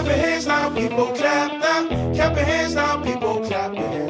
Clap your hands now, people clap now. Clap your hands now, people clap your hands.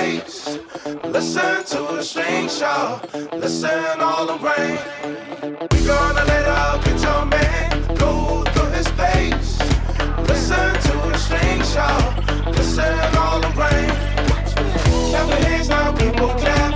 Listen to the strange show. Listen all the rain. We gonna let up get your man go through his pace. Listen to the. Listen all the rain. Clap your hands now, people clap.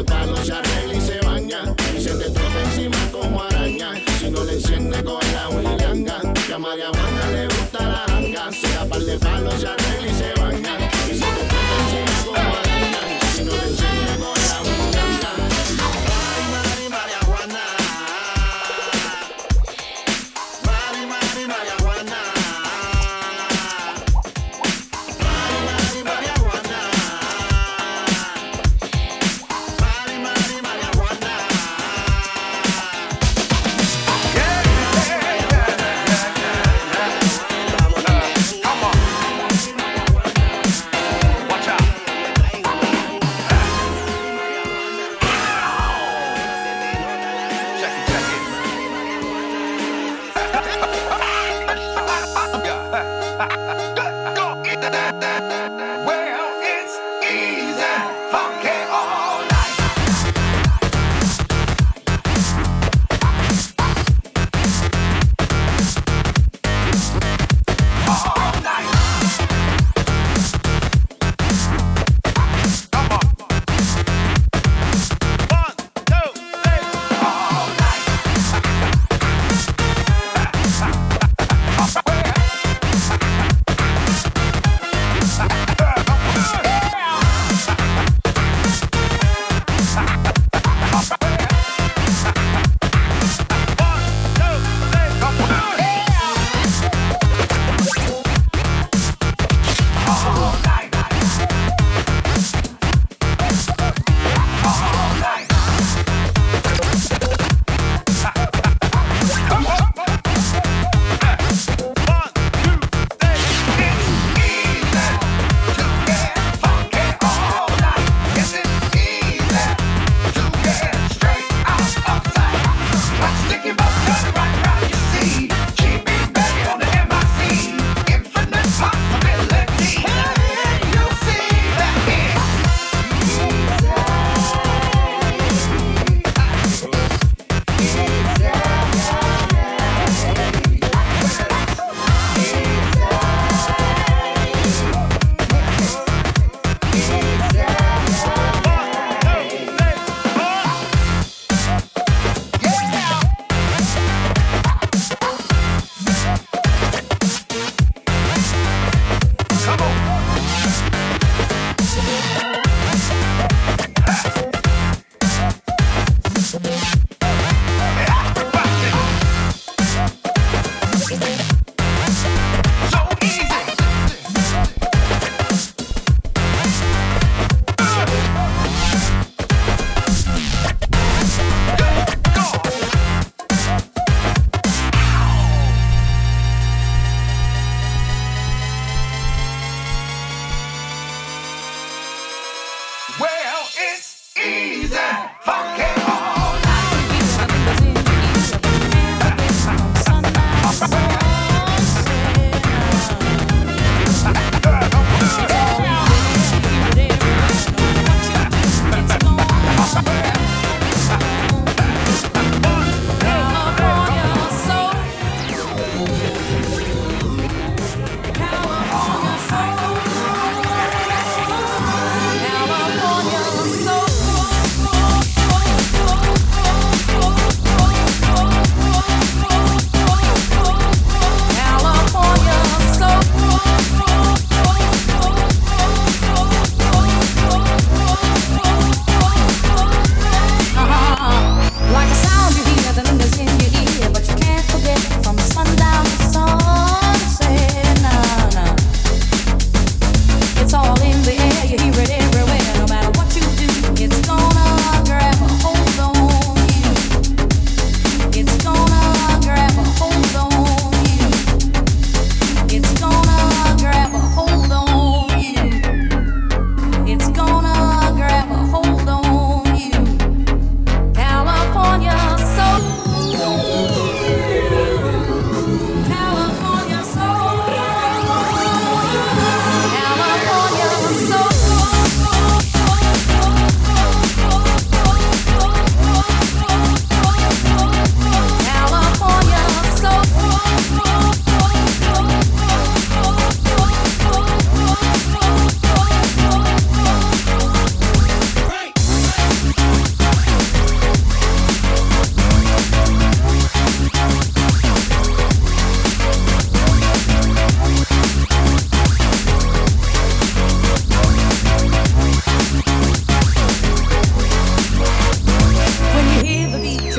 de palo se arregla y se baña. Y se te encima como araña. Si no le enciende con la huilanga, que a María Juana le gusta la anga. Se da par de palo se arregla se baña.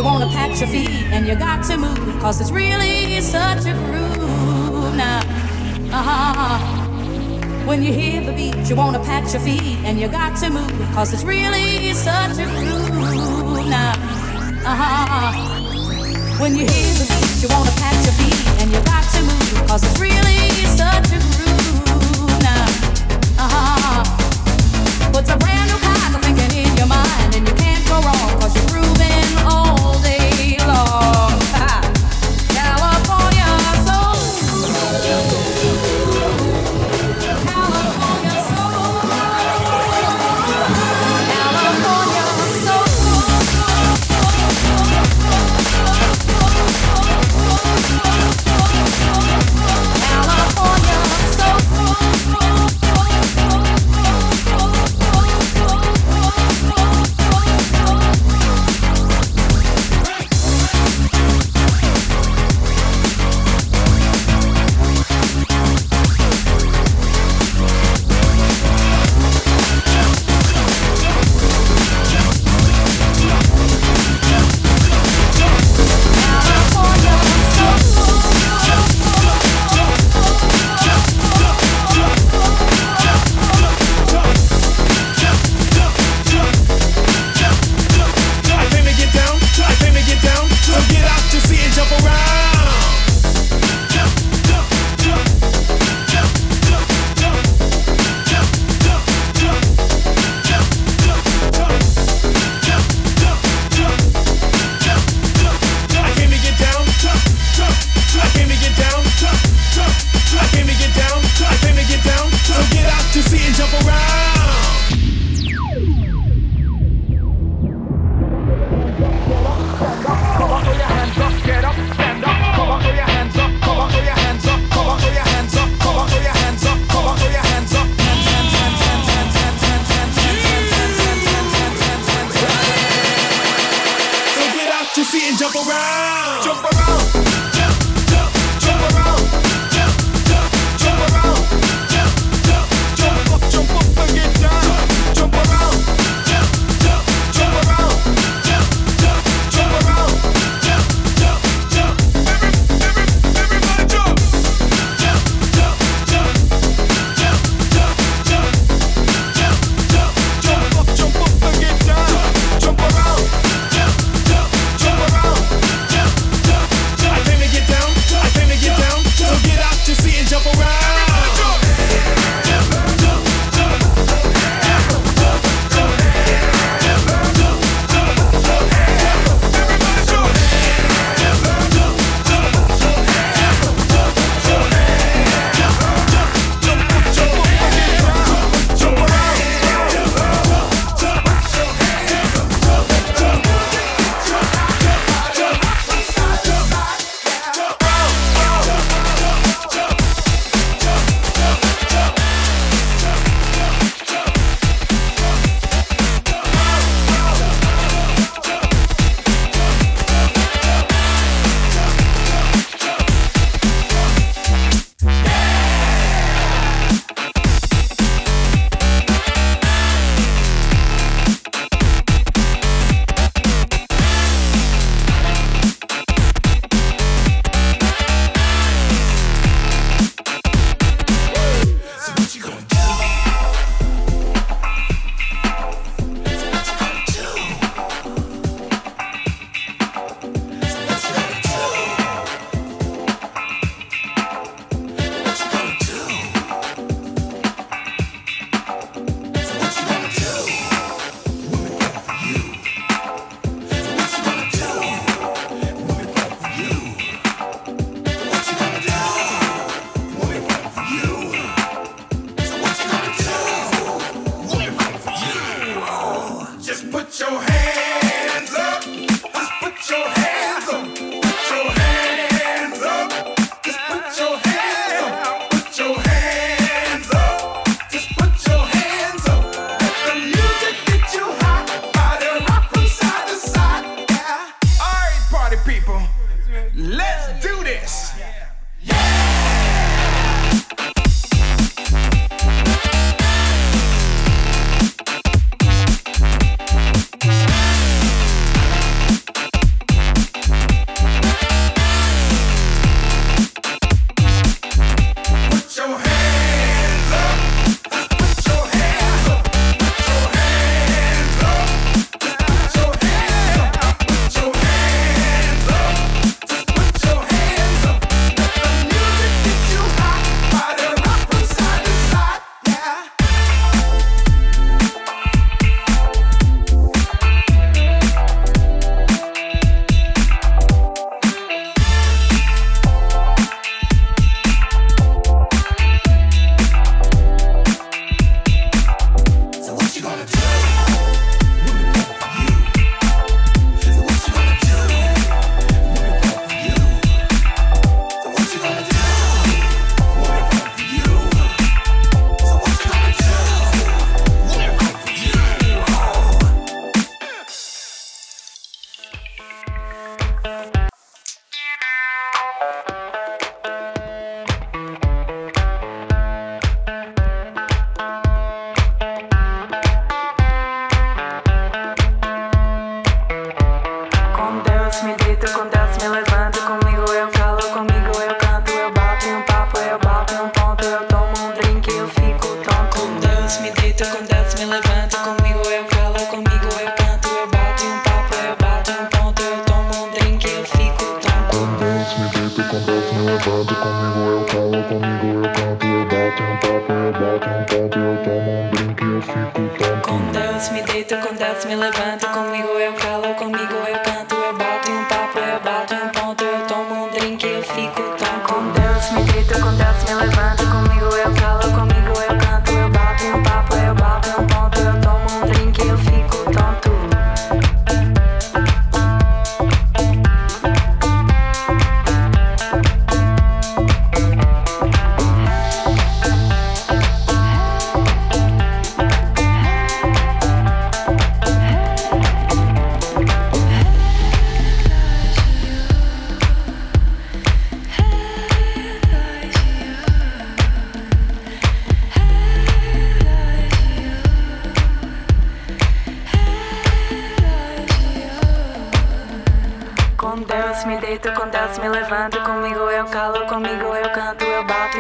you wanna pat your feet and you got to move, cause it's really such a groove now. Uh-huh. When you hear the beat, you wanna pat your feet and you got to move, cause it's really such a groove now. Uh-huh. When you hear the beat, you wanna pat your feet and you got to move, cause it's really such a groove now. Uh-huh. A brand new kind of thinking in your mind and you can't go wrong, cause you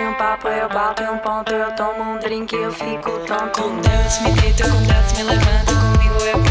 um papo, eu bato um ponto, eu tomo um drink, eu fico tonto. Com Deus me deito, com Deus me levanto, comigo eu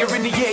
Finger in the air,